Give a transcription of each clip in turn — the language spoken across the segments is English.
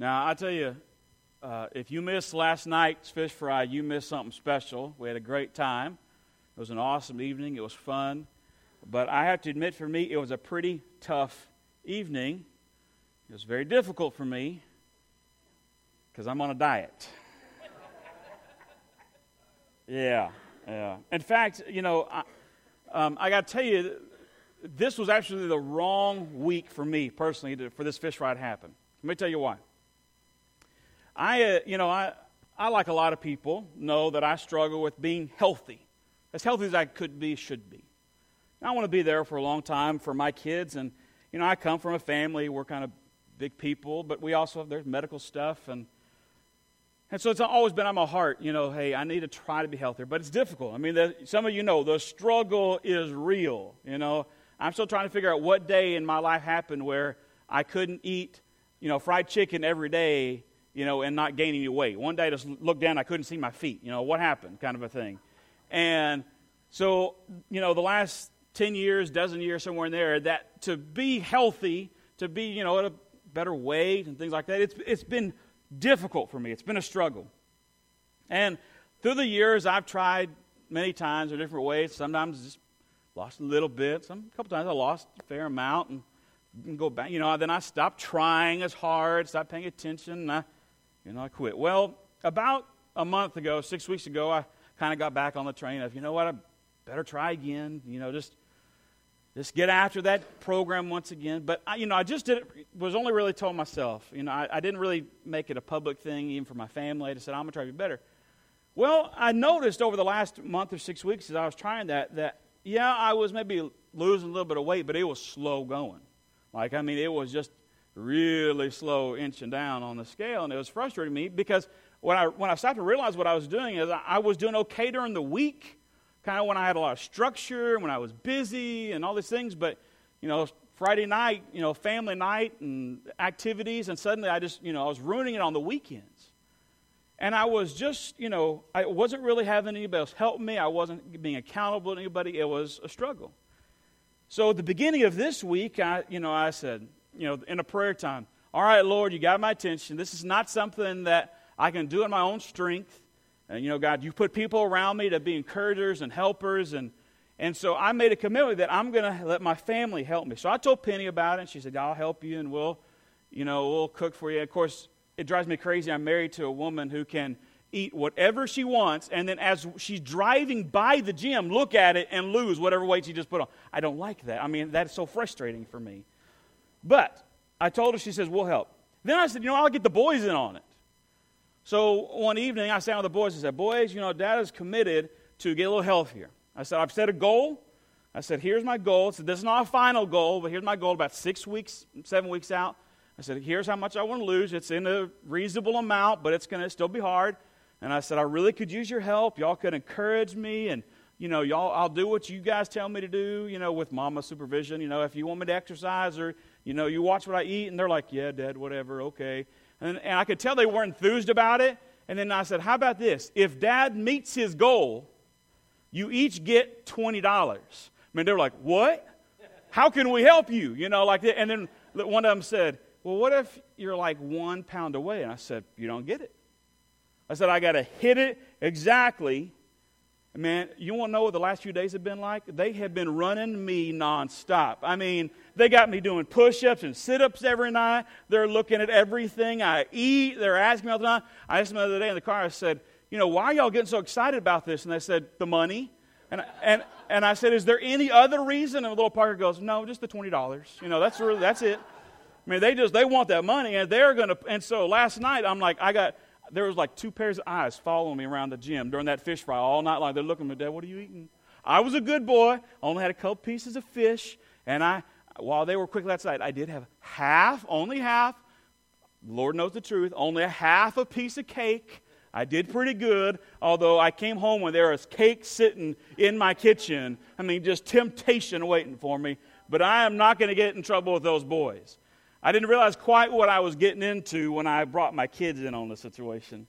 Now, I tell you, uh, if you missed last night's fish fry, you missed something special. We had a great time. It was an awesome evening. It was fun. But I have to admit, for me, it was a pretty tough evening. It was very difficult for me because I'm on a diet. yeah, yeah. In fact, you know, I, um, I got to tell you, this was actually the wrong week for me personally to, for this fish fry to happen. Let me tell you why. I, uh, you know, I, I, like a lot of people, know that I struggle with being healthy, as healthy as I could be, should be. I want to be there for a long time for my kids, and you know, I come from a family. We're kind of big people, but we also have there's medical stuff, and and so it's always been on my heart. You know, hey, I need to try to be healthier, but it's difficult. I mean, the, some of you know the struggle is real. You know, I'm still trying to figure out what day in my life happened where I couldn't eat, you know, fried chicken every day, you know, and not gain any weight. One day I just looked down, I couldn't see my feet. You know, what happened, kind of a thing. And so, you know, the last 10 years, dozen years, somewhere in there, that to be healthy, to be, you know, at a better weight and things like that, it's, it's been difficult for me. It's been a struggle. And through the years, I've tried many times or different ways. Sometimes just lost a little bit. Some a couple times I lost a fair amount and, and go back. You know, then I stopped trying as hard, stopped paying attention, I, know, I quit. Well, about a month ago, six weeks ago, I kind of got back on the train of, you know what, I better try again. You know, just just get after that program once again. But I, you know, I just did it, was only really told myself. You know, I, I didn't really make it a public thing, even for my family. I just said I'm gonna try to be better. Well, I noticed over the last month or six weeks as I was trying that that yeah, I was maybe losing a little bit of weight, but it was slow going. Like I mean, it was just really slow inching down on the scale, and it was frustrating me because when I when I started to realize what I was doing is I, I was doing okay during the week kind of when I had a lot of structure, when I was busy and all these things. But, you know, Friday night, you know, family night and activities, and suddenly I just, you know, I was ruining it on the weekends. And I was just, you know, I wasn't really having anybody else help me. I wasn't being accountable to anybody. It was a struggle. So at the beginning of this week, I, you know, I said, you know, in a prayer time, all right, Lord, you got my attention. This is not something that I can do in my own strength. And, you know, God, you put people around me to be encouragers and helpers. And, and so I made a commitment that I'm going to let my family help me. So I told Penny about it. And she said, I'll help you and we'll, you know, we'll cook for you. Of course, it drives me crazy. I'm married to a woman who can eat whatever she wants. And then as she's driving by the gym, look at it and lose whatever weight she just put on. I don't like that. I mean, that's so frustrating for me. But I told her, she says, we'll help. Then I said, you know, I'll get the boys in on it. So one evening, I sat with the boys and said, Boys, you know, Dad is committed to get a little healthier. I said, I've set a goal. I said, Here's my goal. I said, This is not a final goal, but here's my goal about six weeks, seven weeks out. I said, Here's how much I want to lose. It's in a reasonable amount, but it's going to still be hard. And I said, I really could use your help. Y'all could encourage me and you know, y'all, I'll do what you guys tell me to do, you know, with mama supervision. You know, if you want me to exercise or, you know, you watch what I eat, and they're like, yeah, dad, whatever, okay. And, and I could tell they weren't enthused about it. And then I said, How about this? If dad meets his goal, you each get $20. I mean, they're like, What? How can we help you? You know, like that. And then one of them said, Well, what if you're like one pound away? And I said, You don't get it. I said, I got to hit it exactly Man, you want to know what the last few days have been like? They have been running me nonstop. I mean, they got me doing push ups and sit ups every night. They're looking at everything I eat. They're asking me all the time. I asked them the other day in the car, I said, You know, why are y'all getting so excited about this? And they said, The money. And, and, and I said, Is there any other reason? And little Parker goes, No, just the $20. You know, that's, really, that's it. I mean, they just, they want that money and they're going to. And so last night, I'm like, I got there was like two pairs of eyes following me around the gym during that fish fry all night long. They're looking at me, Dad, what are you eating? I was a good boy. I only had a couple pieces of fish. And I, while they were quickly outside, I did have half, only half. Lord knows the truth, only a half a piece of cake. I did pretty good, although I came home when there was cake sitting in my kitchen. I mean, just temptation waiting for me. But I am not going to get in trouble with those boys. I didn't realize quite what I was getting into when I brought my kids in on the situation.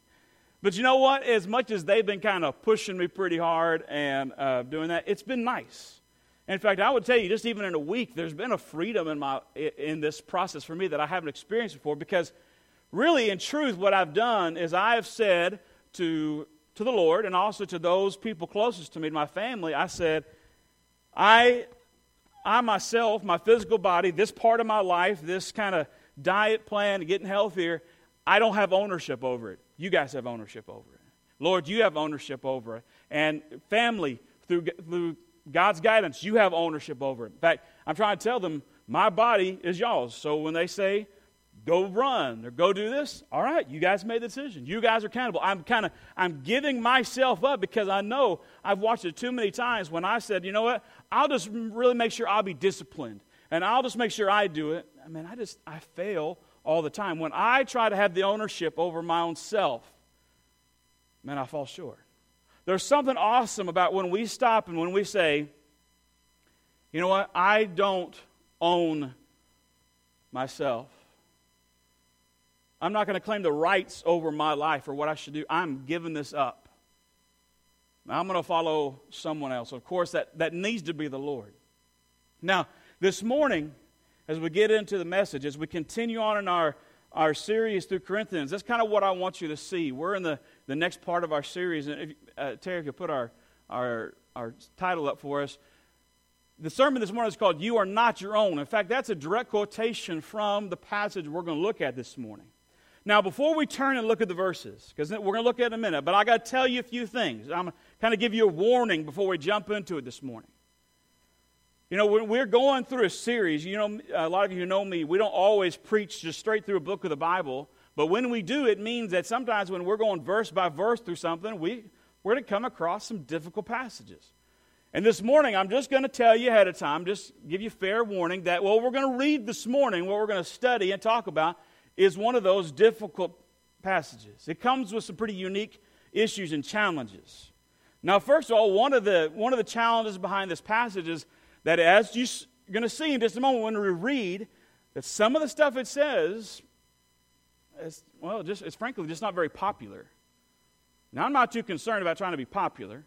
But you know what? As much as they've been kind of pushing me pretty hard and uh, doing that, it's been nice. In fact, I would tell you, just even in a week, there's been a freedom in, my, in this process for me that I haven't experienced before because really, in truth, what I've done is I have said to, to the Lord and also to those people closest to me, to my family, I said, I, I myself, my physical body, this part of my life, this kind of diet plan, getting healthier, I don't have ownership over it. You guys have ownership over it. Lord, you have ownership over it. And family, through, through God's guidance, you have ownership over it. In fact, I'm trying to tell them, my body is y'all's. So when they say, go run or go do this, all right, you guys made the decision. You guys are accountable. I'm kind of, I'm giving myself up because I know I've watched it too many times when I said, you know what, I'll just really make sure I'll be disciplined and I'll just make sure I do it. I mean, I just, I fail all the time. When I try to have the ownership over my own self, man, I fall short. There's something awesome about when we stop and when we say, you know what, I don't own myself. I'm not going to claim the rights over my life or what I should do. I'm giving this up. I'm going to follow someone else. Of course, that, that needs to be the Lord. Now, this morning, as we get into the message, as we continue on in our, our series through Corinthians, that's kind of what I want you to see. We're in the, the next part of our series. And if, uh, Terry, if you'll put our, our, our title up for us, the sermon this morning is called You Are Not Your Own. In fact, that's a direct quotation from the passage we're going to look at this morning. Now, before we turn and look at the verses, because we're going to look at it in a minute, but I got to tell you a few things. I'm going to kind of give you a warning before we jump into it this morning. You know, when we're going through a series, you know, a lot of you know me, we don't always preach just straight through a book of the Bible. But when we do, it means that sometimes when we're going verse by verse through something, we, we're going to come across some difficult passages. And this morning, I'm just going to tell you ahead of time, just give you fair warning that what we're going to read this morning, what we're going to study and talk about, is one of those difficult passages. It comes with some pretty unique issues and challenges. Now, first of all, one of the, one of the challenges behind this passage is that as you're going to see in just a moment when we read, that some of the stuff it says is, well, just, it's frankly just not very popular. Now, I'm not too concerned about trying to be popular,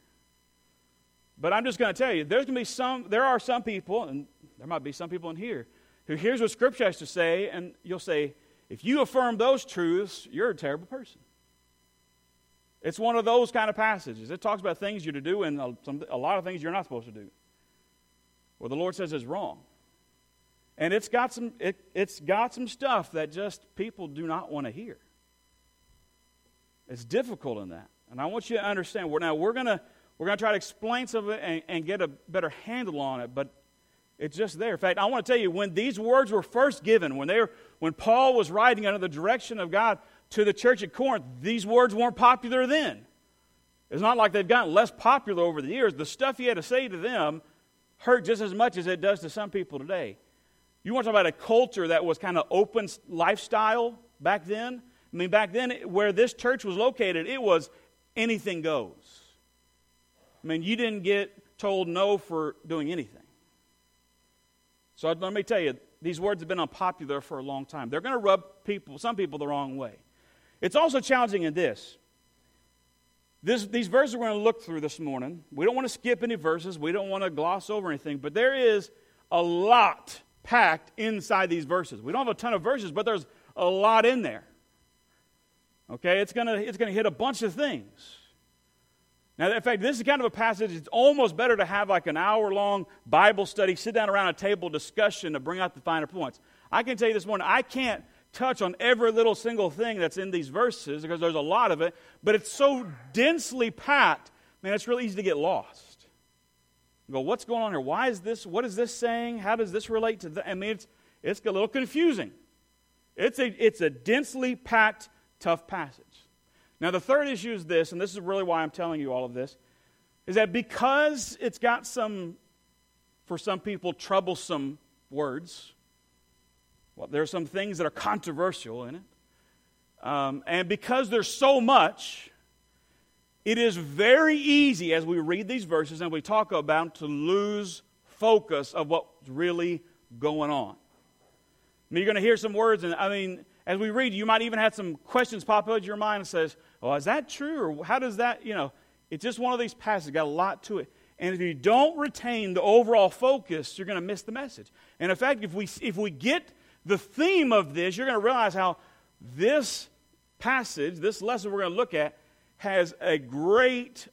but I'm just going to tell you, there's going to be some, there are some people, and there might be some people in here, who hears what Scripture has to say, and you'll say, if you affirm those truths, you're a terrible person. It's one of those kind of passages. It talks about things you're to do and a, some, a lot of things you're not supposed to do or the Lord says is wrong. And it's got some, it, it's got some stuff that just people do not want to hear. It's difficult in that. And I want you to understand. We're, now, we're going to we're gonna try to explain some of it and, and get a better handle on it, but it's just there. In fact, I want to tell you, when these words were first given, when, they were, when Paul was writing under the direction of God to the church at Corinth, these words weren't popular then. It's not like they've gotten less popular over the years. The stuff he had to say to them hurt just as much as it does to some people today. You want to talk about a culture that was kind of open lifestyle back then? I mean, back then, where this church was located, it was anything goes. I mean, you didn't get told no for doing anything. So let me tell you, these words have been unpopular for a long time. They're going to rub people, some people, the wrong way. It's also challenging in this this, these verses we're going to look through this morning, we don't want to skip any verses, we don't want to gloss over anything, but there is a lot packed inside these verses. We don't have a ton of verses, but there's a lot in there. Okay, it's going to it's going to hit a bunch of things. Now, in fact, this is kind of a passage, it's almost better to have like an hour long Bible study, sit down around a table discussion to bring out the finer points. I can tell you this morning, I can't touch on every little single thing that's in these verses because there's a lot of it, but it's so densely packed, man, it's really easy to get lost. You go, what's going on here? Why is this? What is this saying? How does this relate to that? I mean, it's, it's a little confusing. It's a, it's a densely packed, tough passage. Now, the third issue is this, and this is really why I'm telling you all of this, is that because it's got some, for some people, troublesome words, well, there are some things that are controversial in it. Um, and because there's so much, it is very easy as we read these verses and we talk about to lose focus of what's really going on. I mean, you're going to hear some words, and I mean, as we read, you might even have some questions pop up in your mind and says, "Oh, is that true? Or how does that?" You know, it's just one of these passages. Got a lot to it, and if you don't retain the overall focus, you're going to miss the message. And in fact, if we if we get the theme of this, you're going to realize how this passage, this lesson we're going to look at, has a great,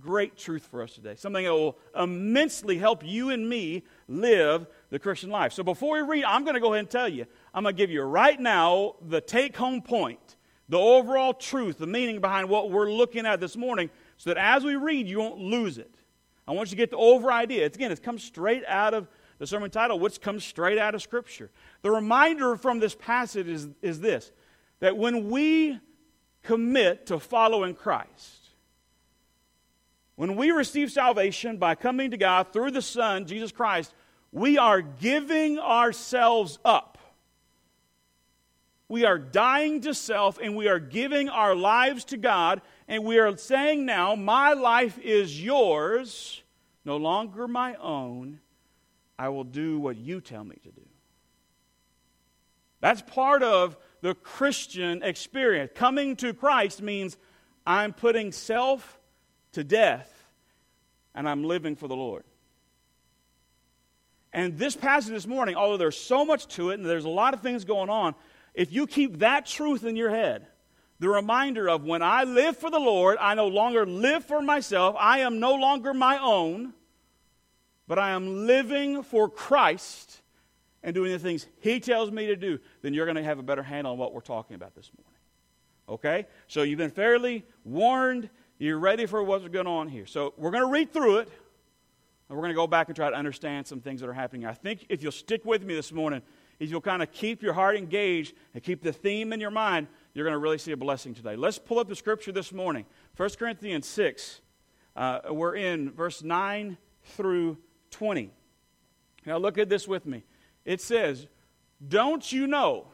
great truth for us today. Something that will immensely help you and me live the Christian life. So before we read, I'm going to go ahead and tell you, I'm going to give you right now the take home point, the overall truth, the meaning behind what we're looking at this morning, so that as we read, you won't lose it. I want you to get the over idea. It's, again, it comes straight out of the sermon title, which comes straight out of Scripture. The reminder from this passage is, is this that when we commit to following Christ, when we receive salvation by coming to God through the Son, Jesus Christ, we are giving ourselves up. We are dying to self and we are giving our lives to God, and we are saying now, My life is yours, no longer my own. I will do what you tell me to do. That's part of the Christian experience. Coming to Christ means I'm putting self to death and I'm living for the Lord. And this passage this morning, although there's so much to it and there's a lot of things going on, if you keep that truth in your head, the reminder of when I live for the Lord, I no longer live for myself, I am no longer my own, but I am living for Christ and doing the things He tells me to do, then you're going to have a better handle on what we're talking about this morning. Okay? So you've been fairly warned. You're ready for what's going on here. So we're going to read through it, and we're going to go back and try to understand some things that are happening. I think if you'll stick with me this morning, if you'll kind of keep your heart engaged and keep the theme in your mind, you're going to really see a blessing today. Let's pull up the scripture this morning. 1 Corinthians 6. Uh, we're in verse 9 through 20. Now look at this with me it says, Don't you know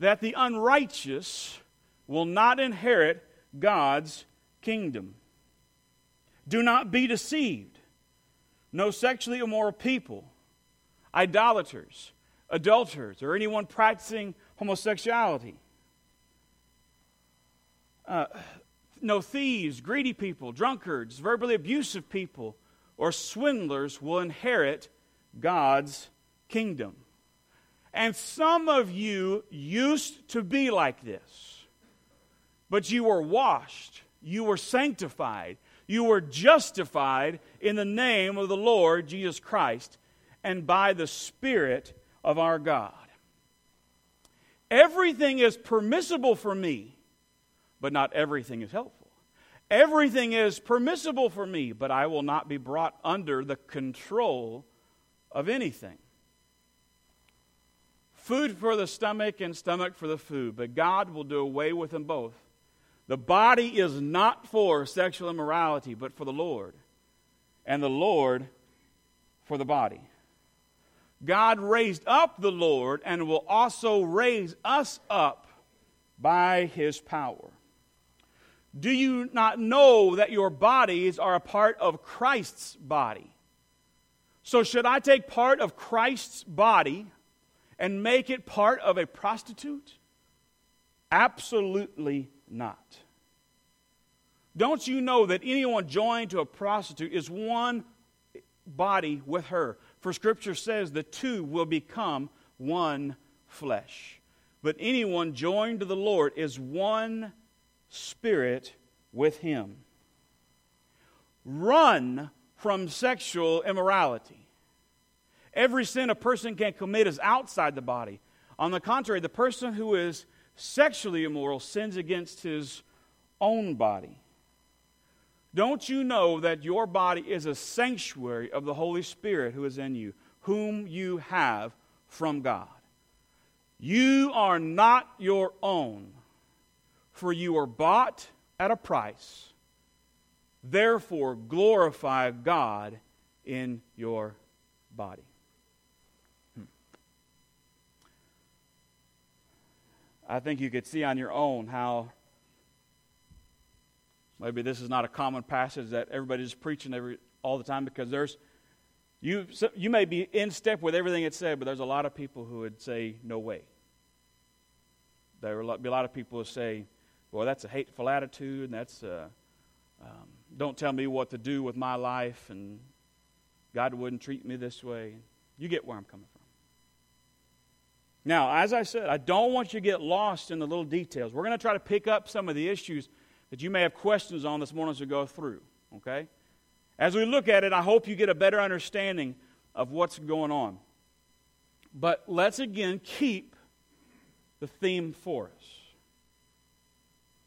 that the unrighteous will not inherit God's kingdom? Do not be deceived. No sexually immoral people, idolaters, adulterers, or anyone practicing homosexuality. Uh, no thieves, greedy people, drunkards, verbally abusive people, or swindlers will inherit God's kingdom. And some of you used to be like this, but you were washed, you were sanctified, you were justified in the name of the Lord Jesus Christ and by the Spirit of our God. Everything is permissible for me, but not everything is helpful. Everything is permissible for me, but I will not be brought under the control of anything. Food for the stomach and stomach for the food, but God will do away with them both. The body is not for sexual immorality, but for the Lord, and the Lord for the body. God raised up the Lord and will also raise us up by his power. Do you not know that your bodies are a part of Christ's body? So, should I take part of Christ's body and make it part of a prostitute? Absolutely not. Don't you know that anyone joined to a prostitute is one body with her? For Scripture says the two will become one flesh. But anyone joined to the Lord is one spirit with him. Run from sexual immorality. Every sin a person can commit is outside the body. On the contrary, the person who is sexually immoral sins against his own body. Don't you know that your body is a sanctuary of the Holy Spirit who is in you, whom you have from God? You are not your own, for you are bought at a price. Therefore, glorify God in your body. Hmm. I think you could see on your own how maybe this is not a common passage that everybody's preaching every, all the time because there's you, you may be in step with everything it said, but there's a lot of people who would say, no way. There will be a lot of people who say, well, that's a hateful attitude, and that's, uh, um, don't tell me what to do with my life, and God wouldn't treat me this way. You get where I'm coming from. Now, as I said, I don't want you to get lost in the little details. We're going to try to pick up some of the issues that you may have questions on this morning as we go through, okay? As we look at it, I hope you get a better understanding of what's going on. But let's again keep the theme for us.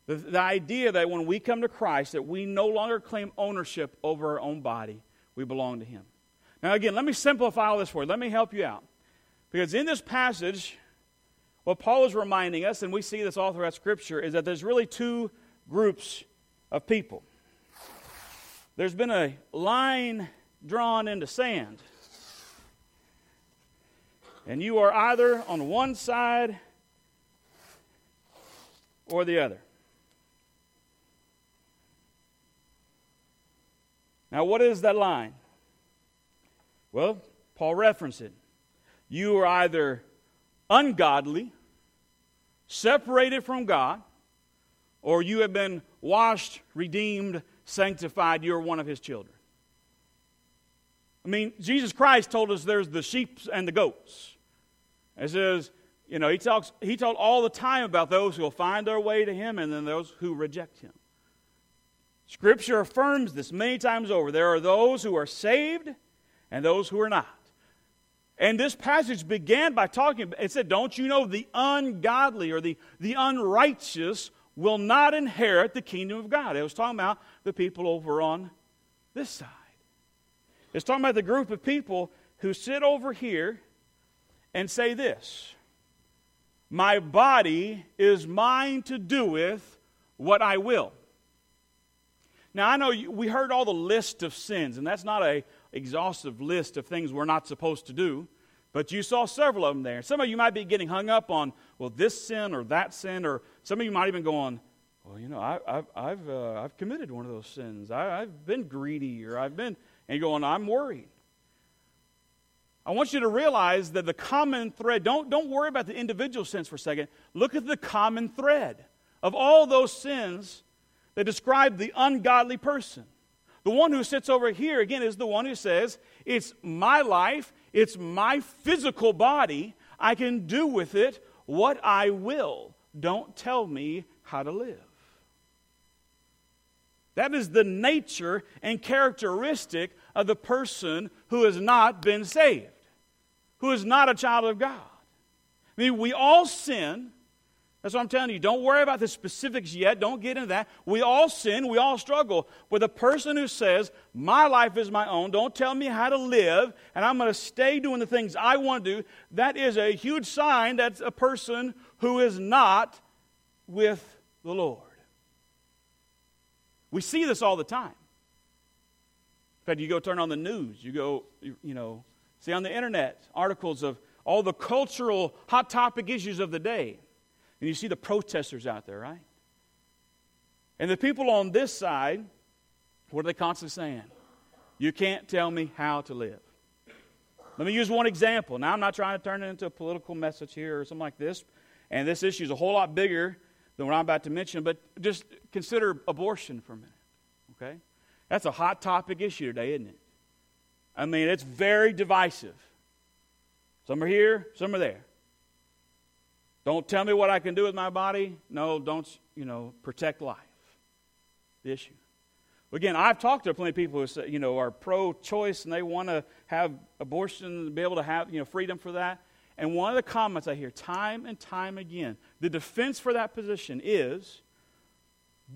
The, the idea that when we come to Christ, that we no longer claim ownership over our own body, we belong to Him. Now, again, let me simplify all this for you. Let me help you out. Because in this passage, what Paul is reminding us, and we see this all throughout Scripture, is that there's really two groups of people. There's been a line drawn into sand, and you are either on one side or the other. Now, what is that line? Well, Paul referenced it. You are either ungodly, separated from God, or you have been washed, redeemed, sanctified. You're one of his children. I mean, Jesus Christ told us there's the sheep and the goats. It says, you know, he talks he told all the time about those who will find their way to him and then those who reject him. Scripture affirms this many times over. There are those who are saved and those who are not. And this passage began by talking, it said, Don't you know the ungodly or the, the unrighteous will not inherit the kingdom of God? It was talking about the people over on this side. It's talking about the group of people who sit over here and say this My body is mine to do with what I will. Now, I know you, we heard all the list of sins, and that's not a exhaustive list of things we're not supposed to do, but you saw several of them there. Some of you might be getting hung up on, well, this sin or that sin, or some of you might even go on, well, you know, I, have I've, uh, I've committed one of those sins. I, I've been greedy, or I've been, and you're going, I'm worried. I want you to realize that the common thread, don't, don't worry about the individual sins for a second. Look at the common thread of all those sins that describe the ungodly person. The one who sits over here, again, is the one who says, It's my life, it's my physical body. I can do with it what I will. Don't tell me how to live. That is the nature and characteristic of the person who has not been saved, who is not a child of God. I mean, we all sin. That's what I'm telling you. Don't worry about the specifics yet. Don't get into that. We all sin. We all struggle. But the person who says, My life is my own, don't tell me how to live, and I'm going to stay doing the things I want to do, that is a huge sign that's a person who is not with the Lord. We see this all the time. In fact, you go turn on the news, you go, you know, see on the internet articles of all the cultural hot topic issues of the day. And you see the protesters out there, right? And the people on this side, what are they constantly saying? You can't tell me how to live. Let me use one example. Now, I'm not trying to turn it into a political message here or something like this. And this issue is a whole lot bigger than what I'm about to mention, but just consider abortion for a minute, okay? That's a hot topic issue today, isn't it? I mean, it's very divisive. Some are here, some are there. Don't tell me what I can do with my body. No, don't, you know, protect life. The issue. Again, I've talked to plenty of people who say, you know, are pro-choice and they want to have abortion and be able to have, you know, freedom for that. And one of the comments I hear time and time again, the defense for that position is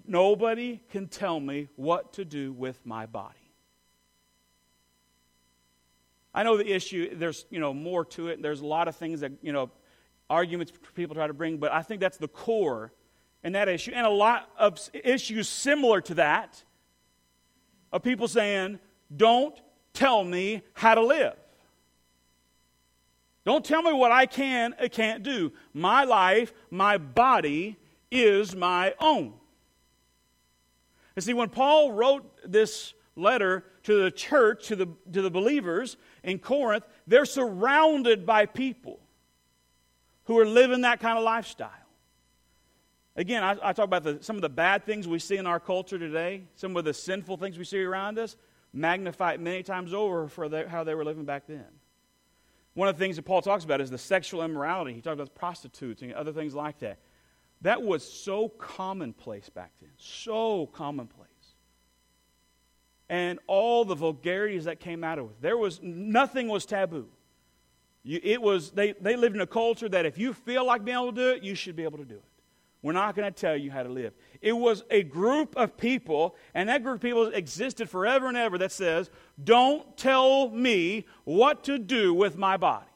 nobody can tell me what to do with my body. I know the issue, there's, you know, more to it. There's a lot of things that, you know, arguments people try to bring, but I think that's the core in that issue. And a lot of issues similar to that of people saying, don't tell me how to live. Don't tell me what I can and can't do. My life, my body is my own. And see, when Paul wrote this letter to the church, to the, to the believers in Corinth, they're surrounded by people who are living that kind of lifestyle. Again, I, I talk about the, some of the bad things we see in our culture today, some of the sinful things we see around us, magnified many times over for the, how they were living back then. One of the things that Paul talks about is the sexual immorality. He talks about prostitutes and other things like that. That was so commonplace back then. So commonplace. And all the vulgarities that came out of it. There was nothing was taboo. You, it was they, they lived in a culture that if you feel like being able to do it, you should be able to do it. We're not going to tell you how to live. It was a group of people, and that group of people existed forever and ever that says, Don't tell me what to do with my body.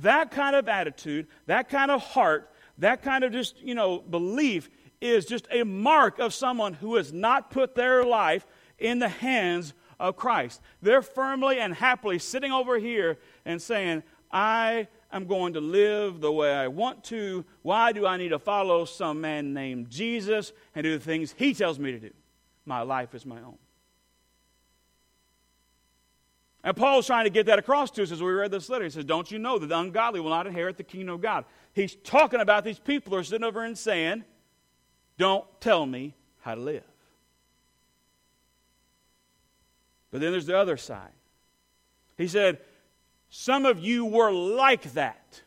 That kind of attitude, that kind of heart, that kind of just, you know, belief is just a mark of someone who has not put their life in the hands of Christ. They're firmly and happily sitting over here and saying, I am going to live the way I want to. Why do I need to follow some man named Jesus and do the things he tells me to do? My life is my own. And Paul's trying to get that across to us as we read this letter. He says, Don't you know that the ungodly will not inherit the kingdom of God? He's talking about these people who are sitting over and saying, Don't tell me how to live. But then there's the other side. He said, Some of you were like that.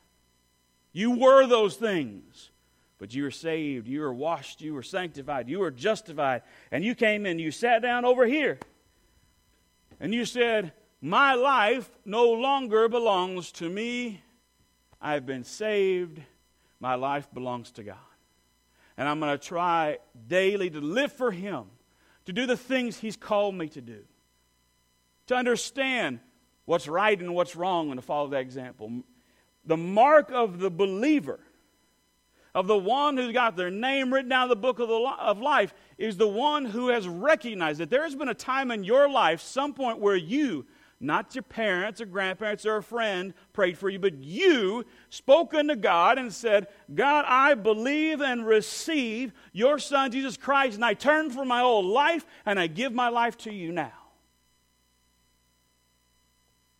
You were those things. But you were saved, you were washed, you were sanctified, you were justified. And you came in, you sat down over here. And you said, my life no longer belongs to me. I've been saved. My life belongs to God. And I'm going to try daily to live for Him, to do the things He's called me to do, to understand what's right and what's wrong, and to follow that example. The mark of the believer, of the one who's got their name written down in the book of, the, of life, is the one who has recognized that there has been a time in your life, some point where you not your parents or grandparents or a friend prayed for you, but you spoke unto God and said, God, I believe and receive your Son, Jesus Christ, and I turn from my old life and I give my life to you now.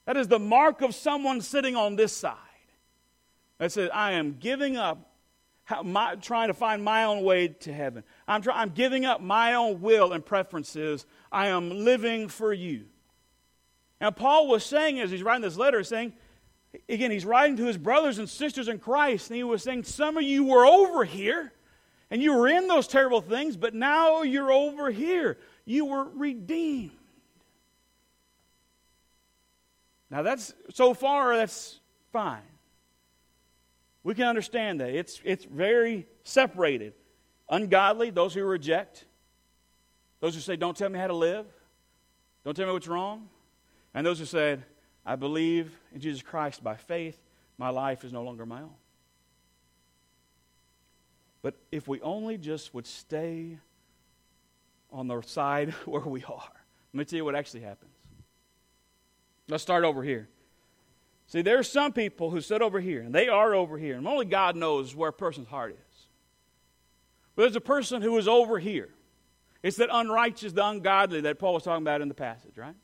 That is the mark of someone sitting on this side that says, I am giving up, my, trying to find my own way to heaven. I'm, try, I'm giving up my own will and preferences. I am living for you. And Paul was saying as he's writing this letter, saying, again, he's writing to his brothers and sisters in Christ, and he was saying, Some of you were over here, and you were in those terrible things, but now you're over here. You were redeemed. Now, that's so far, that's fine. We can understand that. It's, it's very separated. Ungodly, those who reject, those who say, Don't tell me how to live, don't tell me what's wrong. And those who said, I believe in Jesus Christ by faith, my life is no longer my own. But if we only just would stay on the side where we are, let me tell you what actually happens. Let's start over here. See, there are some people who sit over here, and they are over here, and only God knows where a person's heart is. But there's a person who is over here. It's that unrighteous, the ungodly that Paul was talking about in the passage, right?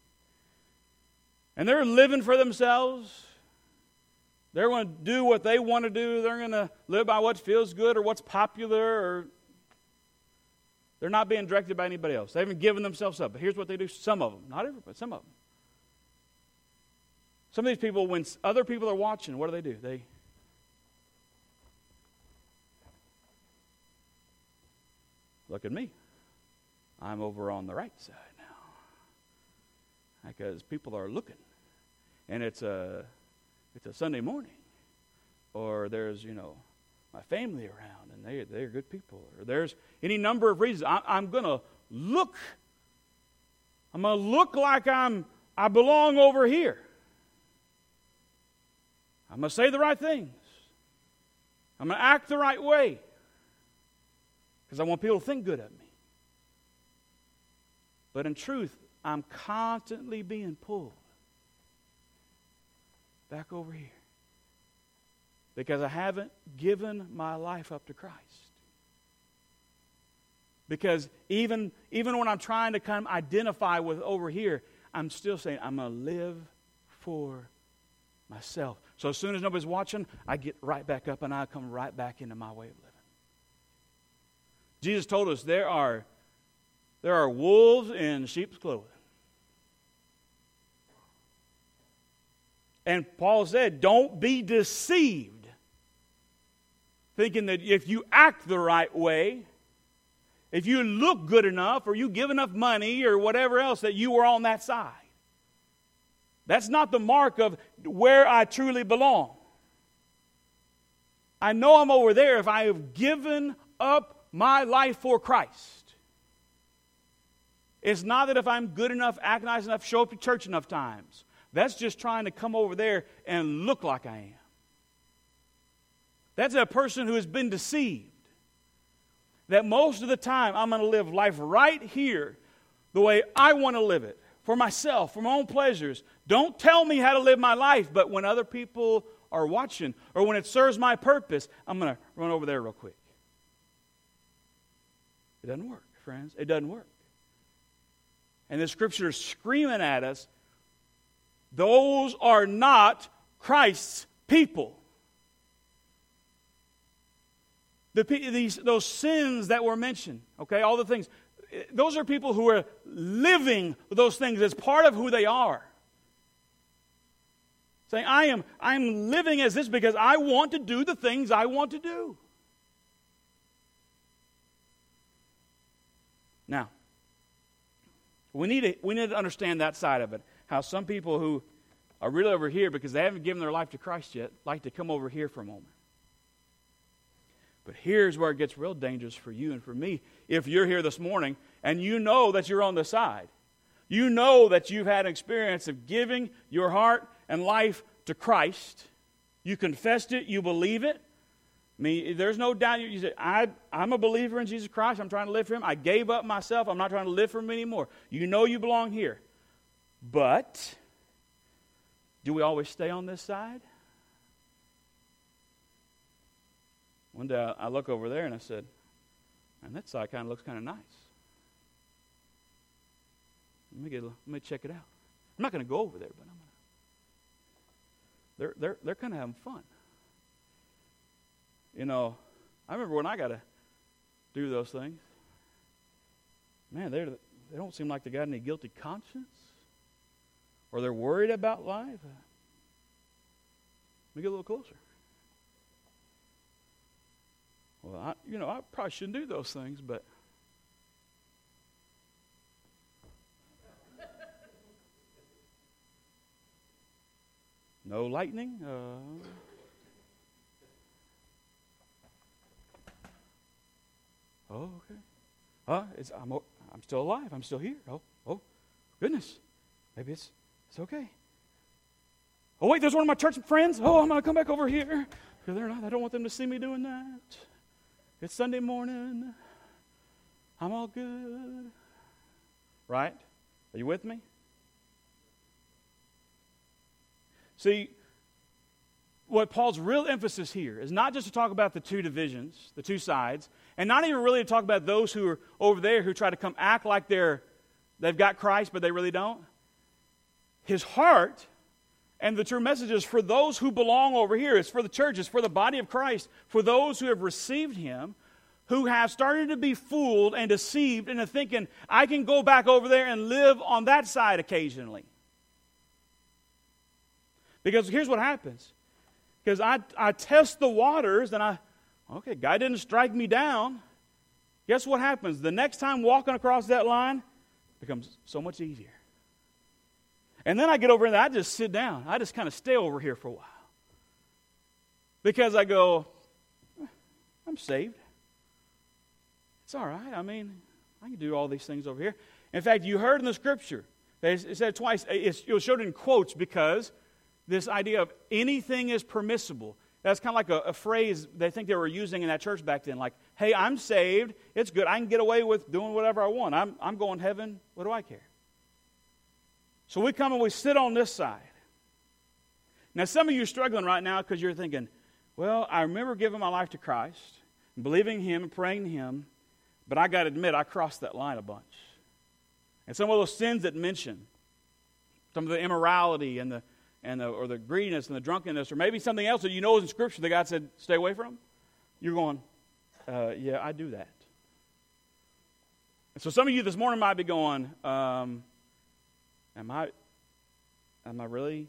and they're living for themselves. They're going to do what they want to do. They're going to live by what feels good or what's popular, or they're not being directed by anybody else. They haven't given themselves up. But here's what they do some of them, not everybody, some of them. Some of these people, when other people are watching, what do they do? They look at me. I'm over on the right side now because people are looking. And it's a, it's a Sunday morning. Or there's, you know, my family around and they, they're good people. Or there's any number of reasons. I, I'm going to look. I'm going to look like I'm, I belong over here. I'm going to say the right things. I'm going to act the right way. Because I want people to think good of me. But in truth, I'm constantly being pulled back over here because I haven't given my life up to Christ. Because even, even when I'm trying to kind of identify with over here, I'm still saying, I'm going to live for myself. So as soon as nobody's watching, I get right back up and I come right back into my way of living. Jesus told us there are, there are wolves in sheep's clothing. And Paul said, don't be deceived, thinking that if you act the right way, if you look good enough or you give enough money or whatever else, that you are on that side. That's not the mark of where I truly belong. I know I'm over there if I have given up my life for Christ. It's not that if I'm good enough, act nice enough, show up to church enough times. That's just trying to come over there and look like I am. That's a person who has been deceived. That most of the time I'm going to live life right here the way I want to live it for myself, for my own pleasures. Don't tell me how to live my life, but when other people are watching or when it serves my purpose, I'm going to run over there real quick. It doesn't work, friends. It doesn't work. And the scripture is screaming at us those are not Christ's people. The, these, those sins that were mentioned, okay, all the things, eh, those are people who are living those things as part of who they are. Saying, I am, I am living as this because I want to do the things I want to do. Now, we need, to, we need to understand that side of it. How some people who are really over here because they haven't given their life to Christ yet like to come over here for a moment. But here's where it gets real dangerous for you and for me. If you're here this morning and you know that you're on the side, you know that you've had an experience of giving your heart and life to Christ, you confessed it, you believe it. I mean, there's no doubt. You say, I, I'm a believer in Jesus Christ. I'm trying to live for Him. I gave up myself. I'm not trying to live for Him anymore. You know you belong here. But do we always stay on this side? One day I look over there and I said, and that side kind of looks kind of nice. Let me, get, let me check it out. I'm not going to go over there, but. They're, they're, they're kind of having fun. You know, I remember when I got to do those things. Man, they they don't seem like they got any guilty conscience or they're worried about life. Let me get a little closer. Well, I, you know, I probably shouldn't do those things, but no lightning. Uh, oh, okay. Uh, it's, I'm, I'm still alive. I'm still here. Oh, oh, goodness. Maybe it's, it's okay. Oh, wait, there's one of my church friends. Oh, I'm going to come back over here. They're not. I don't want them to see me doing that. It's Sunday morning. I'm all good. Right? Are you with me? See, what Paul's real emphasis here is not just to talk about the two divisions, the two sides, and not even really to talk about those who are over there who try to come act like they're they've got Christ but they really don't. His heart and the true message is for those who belong over here. It's for the church. It's for the body of Christ. For those who have received Him, who have started to be fooled and deceived into thinking, I can go back over there and live on that side occasionally. Because here's what happens. Because I, I test the waters and I, okay, guy didn't strike me down. Guess what happens? The next time walking across that line becomes so much easier. And then I get over and I just sit down. I just kind of stay over here for a while. Because I go, eh, I'm saved. It's all right. I mean, I can do all these things over here. In fact, you heard in the scripture, it said twice, it was showed in quotes because this idea of anything is permissible. That's kind of like a, a, phrase they think they were using in that church back then. Like, hey, I'm saved. It's good. I can get away with doing whatever I want. I'm, I'm going to heaven. What do I care? So we come and we sit on this side. Now, some of you are struggling right now because you're thinking, well, I remember giving my life to Christ, believing Him and praying to Him, but I got to admit, I crossed that line a bunch. And some of those sins that mention, some of the immorality and the, and the, or the greediness and the drunkenness, or maybe something else that you know is in Scripture that God said, stay away from, you're going, uh, yeah, I do that. And so some of you this morning might be going, um, Am I, am I really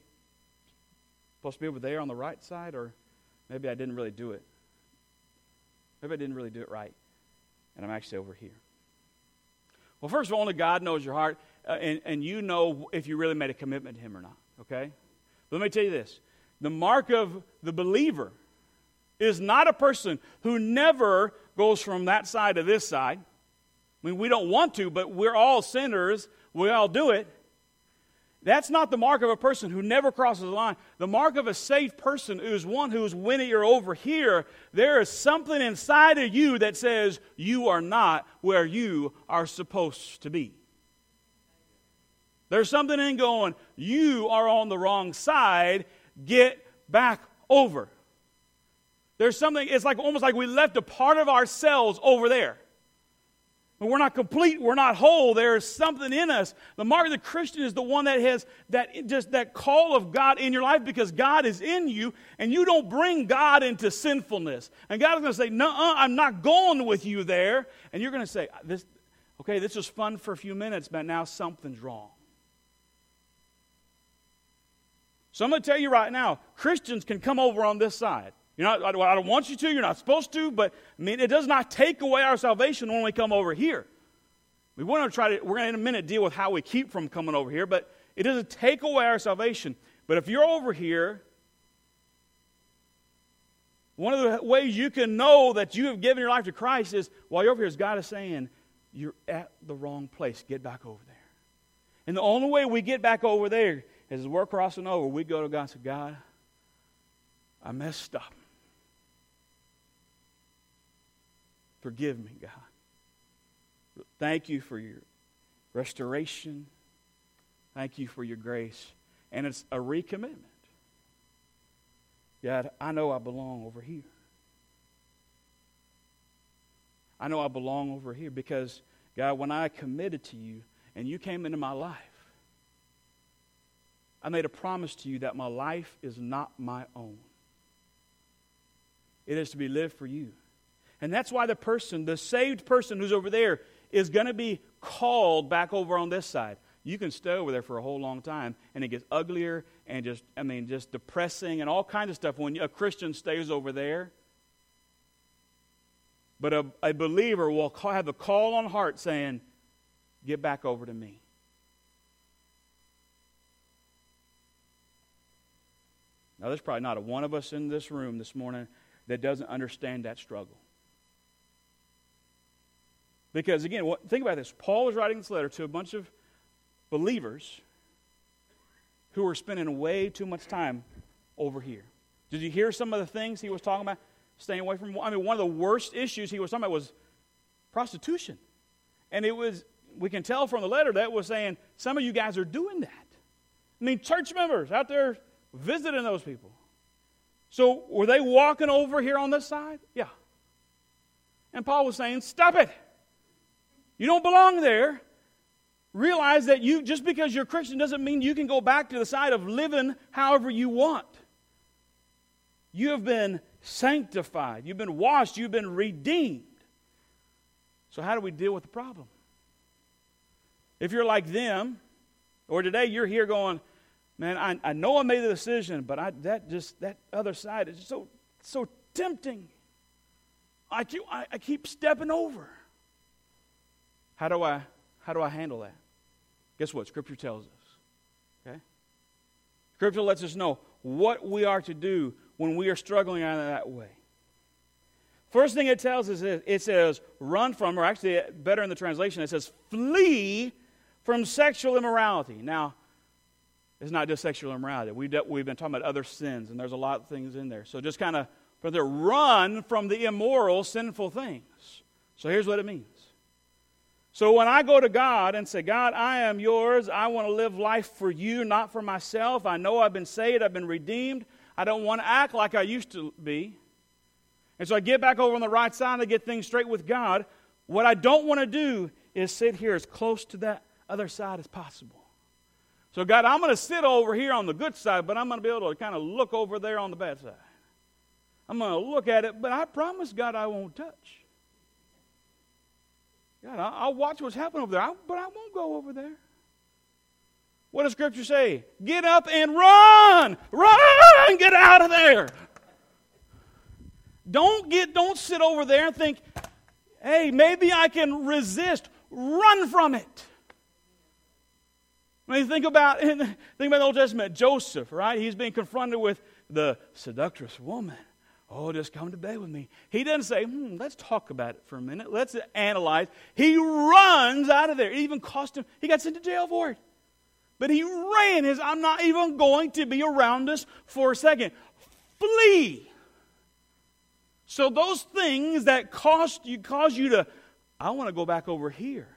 supposed to be over there on the right side, or maybe I didn't really do it. Maybe I didn't really do it right, and I'm actually over here. Well, first of all, only God knows your heart, uh, and, and you know if you really made a commitment to Him or not, okay? Let me tell you this the mark of the believer is not a person who never goes from that side to this side. I mean, we don't want to, but we're all sinners. We all do it. That's not the mark of a person who never crosses the line. The mark of a saved person is one who's when you're over here, there is something inside of you that says you are not where you are supposed to be. There's something in going, you are on the wrong side, get back over. There's something, it's like almost like we left a part of ourselves over there. But we're not complete, we're not whole. There's something in us. The mark of the Christian is the one that has that just that call of God in your life because God is in you and you don't bring God into sinfulness. And God is going to say, No, I'm not going with you there. And you're going to say, This okay, this was fun for a few minutes, but now something's wrong. So I'm going to tell you right now, Christians can come over on this side. You're not, I don't want you to, you're not supposed to, but I mean, it does not take away our salvation when we come over here. We want to try to, we're going to in a minute deal with how we keep from coming over here, but it doesn't take away our salvation. But if you're over here, one of the ways you can know that you have given your life to Christ is while you're over here, is God is saying, You're at the wrong place. Get back over there. And the only way we get back over there as we're crossing over, we go to God and say, God, I messed up. Forgive me, God. Thank you for your restoration. Thank you for your grace. And it's a recommitment. God, I know I belong over here. I know I belong over here because, God, when I committed to you and you came into my life, I made a promise to you that my life is not my own. It is to be lived for you. And that's why the person, the saved person who's over there, is going to be called back over on this side. You can stay over there for a whole long time, and it gets uglier and just, I mean, just depressing and all kinds of stuff when a Christian stays over there. But a, a believer will call, have the call on heart saying, Get back over to me. Now, there's probably not a one of us in this room this morning that doesn't understand that struggle. Because, again, what, think about this. Paul was writing this letter to a bunch of believers who were spending way too much time over here. Did you hear some of the things he was talking about? Staying away from. I mean, one of the worst issues he was talking about was prostitution. And it was, we can tell from the letter that was saying, some of you guys are doing that. I mean, church members out there visiting those people. So were they walking over here on this side? Yeah. And Paul was saying, Stop it. You don't belong there. Realize that you just because you're Christian doesn't mean you can go back to the side of living however you want. You have been sanctified, you've been washed, you've been redeemed. So, how do we deal with the problem? If you're like them, or today you're here going, man, I, I know I made the decision, but I, that just that other side is so so tempting. I keep, I, I keep stepping over. How do I how do I handle that? Guess what? Scripture tells us. Okay? Scripture lets us know what we are to do when we are struggling out of that way. First thing it tells us is it says run from, or actually better in the translation, it says flee from sexual immorality. Now, it's not just sexual immorality. We've, we've been talking about other sins, and there's a lot of things in there. So just kind of, but there, run from the immoral, sinful things. So here's what it means. So when I go to God and say, God, I am yours. I want to live life for you, not for myself. I know I've been saved. I've been redeemed. I don't want to act like I used to be. And so I get back over on the right side and I get things straight with God. What I don't want to do is sit here as close to that other side as possible. So, God, I'm going to sit over here on the good side, but I'm going to be able to kind of look over there on the bad side. I'm going to look at it, but I promise, God, I won't touch. God, I'll watch what's happening over there, but I won't go over there. What does Scripture say? Get up and run! Run! Get out of there! Don't get don't sit over there and think, hey, maybe I can resist. Run from it. I mean, think about think about the Old Testament, Joseph, right? He's being confronted with the seductress woman. Oh, just come to bed with me. He doesn't say, hmm, let's talk about it for a minute. Let's analyze. He runs out of there. It even cost him, he got sent to jail for it. But he ran his, I'm not even going to be around this for a second. Flee. So those things that cost you cause you to, I want to go back over here.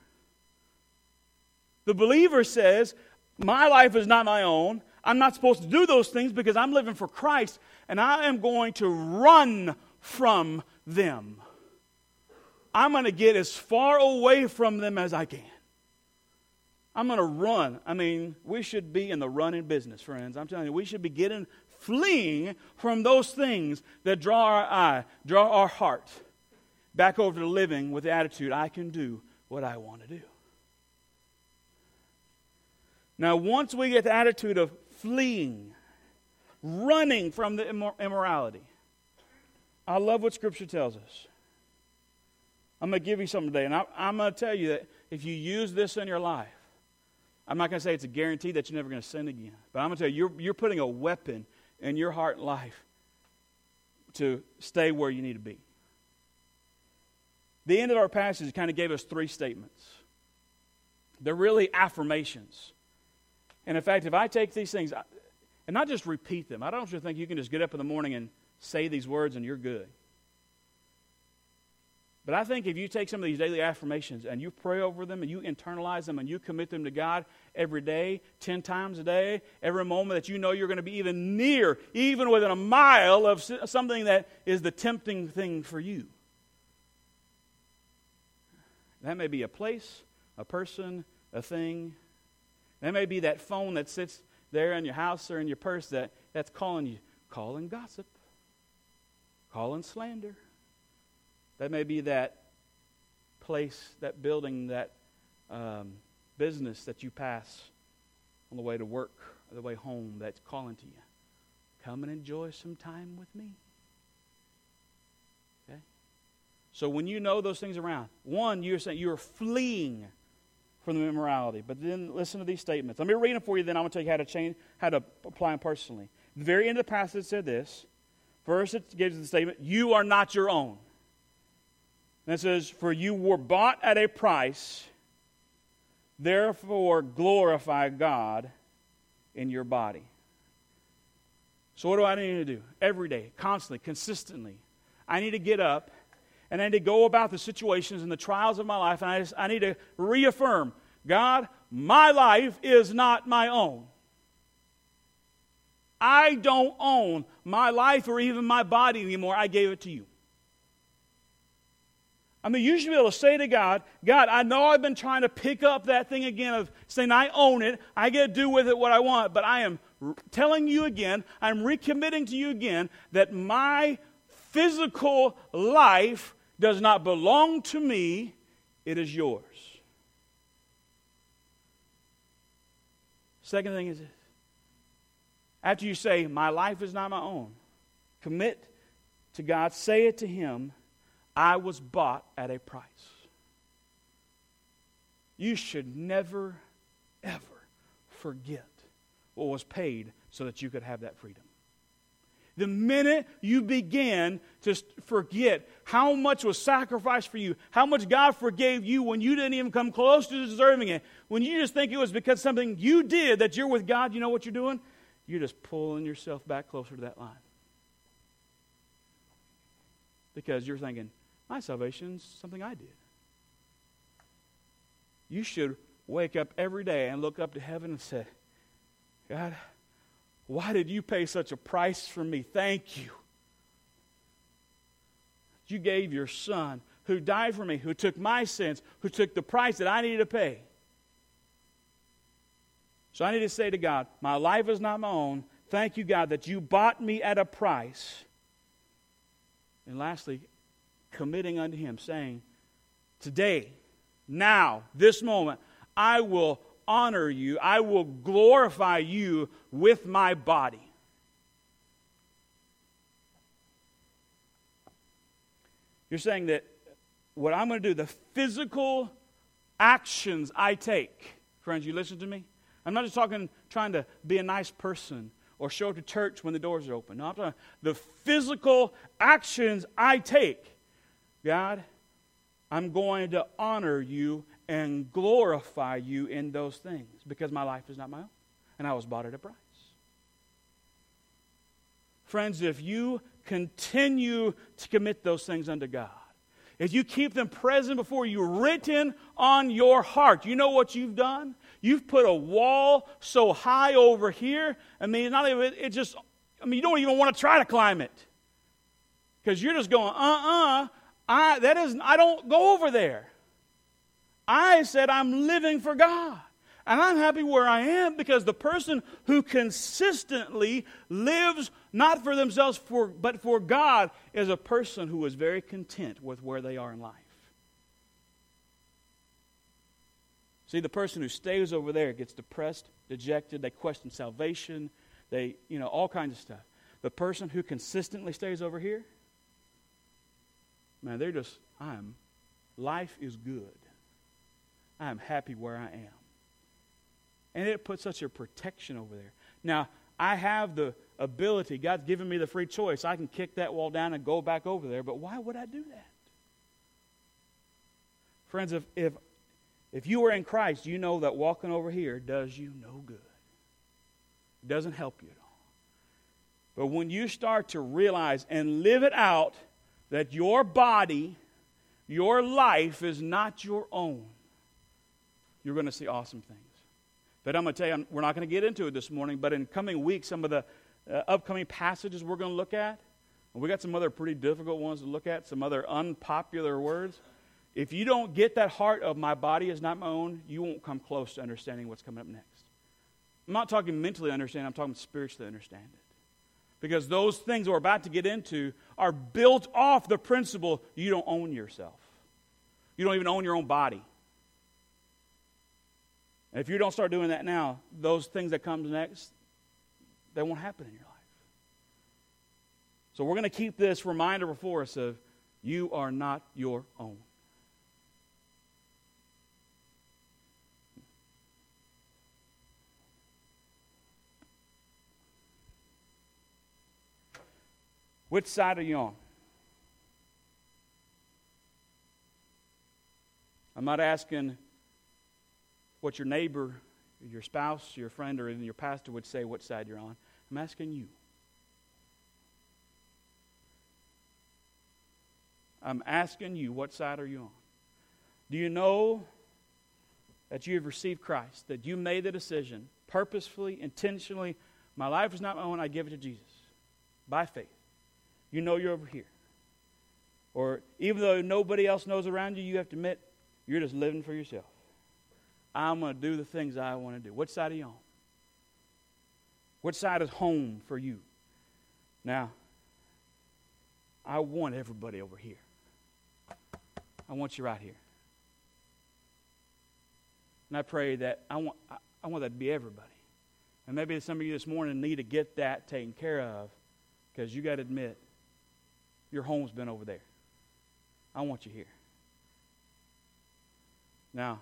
The believer says, My life is not my own. I'm not supposed to do those things because I'm living for Christ and I am going to run from them. I'm going to get as far away from them as I can. I'm going to run. I mean, we should be in the running business, friends. I'm telling you, we should be getting, fleeing from those things that draw our eye, draw our heart back over to living with the attitude, I can do what I want to do. Now, once we get the attitude of fleeing, running from the immorality. I love what Scripture tells us. I'm going to give you something today, and I, am going to tell you that if you use this in your life, I'm not going to say it's a guarantee that you're never going to sin again, but I'm going to tell you, you're, you're putting a weapon in your heart and life to stay where you need to be. The end of our passage kind of gave us three statements. They're really affirmations. And in fact, if I take these things, and not just repeat them. I don't just think you can just get up in the morning and say these words and you're good. But I think if you take some of these daily affirmations and you pray over them and you internalize them and you commit them to God every day, 10 times a day, every moment that you know you're going to be even near, even within a mile of something that is the tempting thing for you. That may be a place, a person, a thing. That may be that phone that sits there in your house or in your purse that, that's calling you, calling gossip, calling slander. That may be that place, that building, that um, business that you pass on the way to work or the way home that's calling to you. Come and enjoy some time with me. Okay? So when you know those things around, one, you're saying you're fleeing from the immorality. But then listen to these statements. Let me read them for you, then I'm going to tell you how to change, how to apply them personally. The very end of the passage said this. First, it gives the statement, You are not your own. And it says, For you were bought at a price, therefore glorify God in your body. So, what do I need to do? Every day, constantly, consistently. I need to get up and I need to go about the situations and the trials of my life, and I, just, I need to reaffirm God, my life is not my own. I don't own my life or even my body anymore. I gave it to you. I mean, you should be able to say to God, God, I know I've been trying to pick up that thing again of saying I own it, I get to do with it what I want, but I am telling you again, I'm recommitting to you again that my physical life does not belong to me, it is yours. Second thing is this. After you say, My life is not my own, commit to God, say it to Him, I was bought at a price. You should never, ever forget what was paid so that you could have that freedom. The minute you begin to forget how much was sacrificed for you, how much God forgave you when you didn't even come close to deserving it, when you just think it was because something you did that you're with God, you know what you're doing? You're just pulling yourself back closer to that line. Because you're thinking, my salvation's something I did. You should wake up every day and look up to heaven and say, God, why did you pay such a price for me? Thank you. You gave your son who died for me, who took my sins, who took the price that I needed to pay. So I need to say to God, My life is not my own. Thank you, God, that you bought me at a price. And lastly, committing unto Him, saying, Today, now, this moment, I will honor you, I will glorify you with my body. You're saying that what I'm going to do, the physical actions I take, friends, you listen to me? I'm not just talking trying to be a nice person or show up to church when the doors are open. No, I'm talking the physical actions I take. God, I'm going to honor you and glorify you in those things because my life is not my own and I was bought at a price. Friends, if you continue to commit those things unto God, if you keep them present before you, written on your heart, you know what you've done? You've put a wall so high over here. I mean, not even, it just, I mean, you don't even want to try to climb it. Because you're just going, uh uh-uh, uh, I, that is, I don't go over there. I said I'm living for God. And I'm happy where I am because the person who consistently lives not for themselves for, but for God is a person who is very content with where they are in life. See, the person who stays over there gets depressed, dejected, they question salvation, they, you know, all kinds of stuff. The person who consistently stays over here, man, they're just, I'm, life is good. I am happy where I am. And it puts such a protection over there. Now, I have the ability, God's given me the free choice. I can kick that wall down and go back over there, but why would I do that? Friends, if, if, if you are in Christ, you know that walking over here does you no good. It doesn't help you at all. But when you start to realize and live it out that your body, your life is not your own, you're going to see awesome things. But I'm going to tell you, we're not going to get into it this morning, but in coming weeks, some of the uh, upcoming passages we're going to look at, we got some other pretty difficult ones to look at, some other unpopular words. If you don't get that heart of my body is not my own, you won't come close to understanding what's coming up next. I'm not talking mentally understand, I'm talking spiritually understand it. Because those things we're about to get into are built off the principle you don't own yourself. You don't even own your own body. And if you don't start doing that now, those things that comes next, they won't happen in your life. So we're going to keep this reminder before us of you are not your own. Which side are you on? I'm not asking what your neighbor, your spouse, your friend, or even your pastor would say what side you're on. I'm asking you. I'm asking you, what side are you on? Do you know that you have received Christ, that you made the decision purposefully, intentionally? My life is not my own, I give it to Jesus by faith. You know you're over here. Or even though nobody else knows around you, you have to admit you're just living for yourself. I'm going to do the things I want to do. What side are you on? What side is home for you? Now, I want everybody over here. I want you right here. And I pray that I want, I want that to be everybody. And maybe some of you this morning need to get that taken care of because you got to admit your home's been over there. I want you here. Now,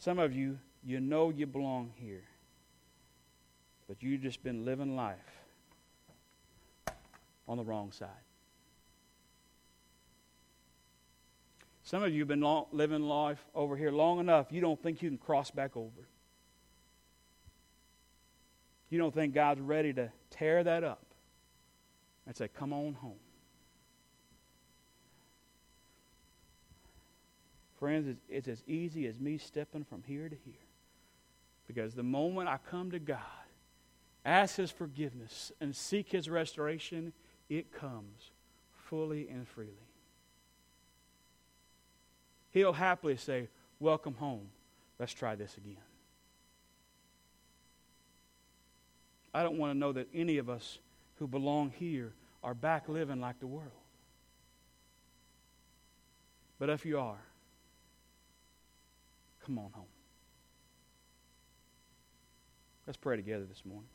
some of you, you know you belong here, but you've just been living life on the wrong side. Some of you have been long, living life over here long enough, you don't think you can cross back over. You don't think God's ready to tear that up and say, Come on home. Friends, it's, as easy as me stepping from here to here. Because the moment I come to God, ask His forgiveness, and seek His restoration, it comes fully and freely. He'll happily say, Welcome home. Let's try this again. I don't want to know that any of us who belong here are back living like the world. But if you are, come on home. Let's pray together this morning.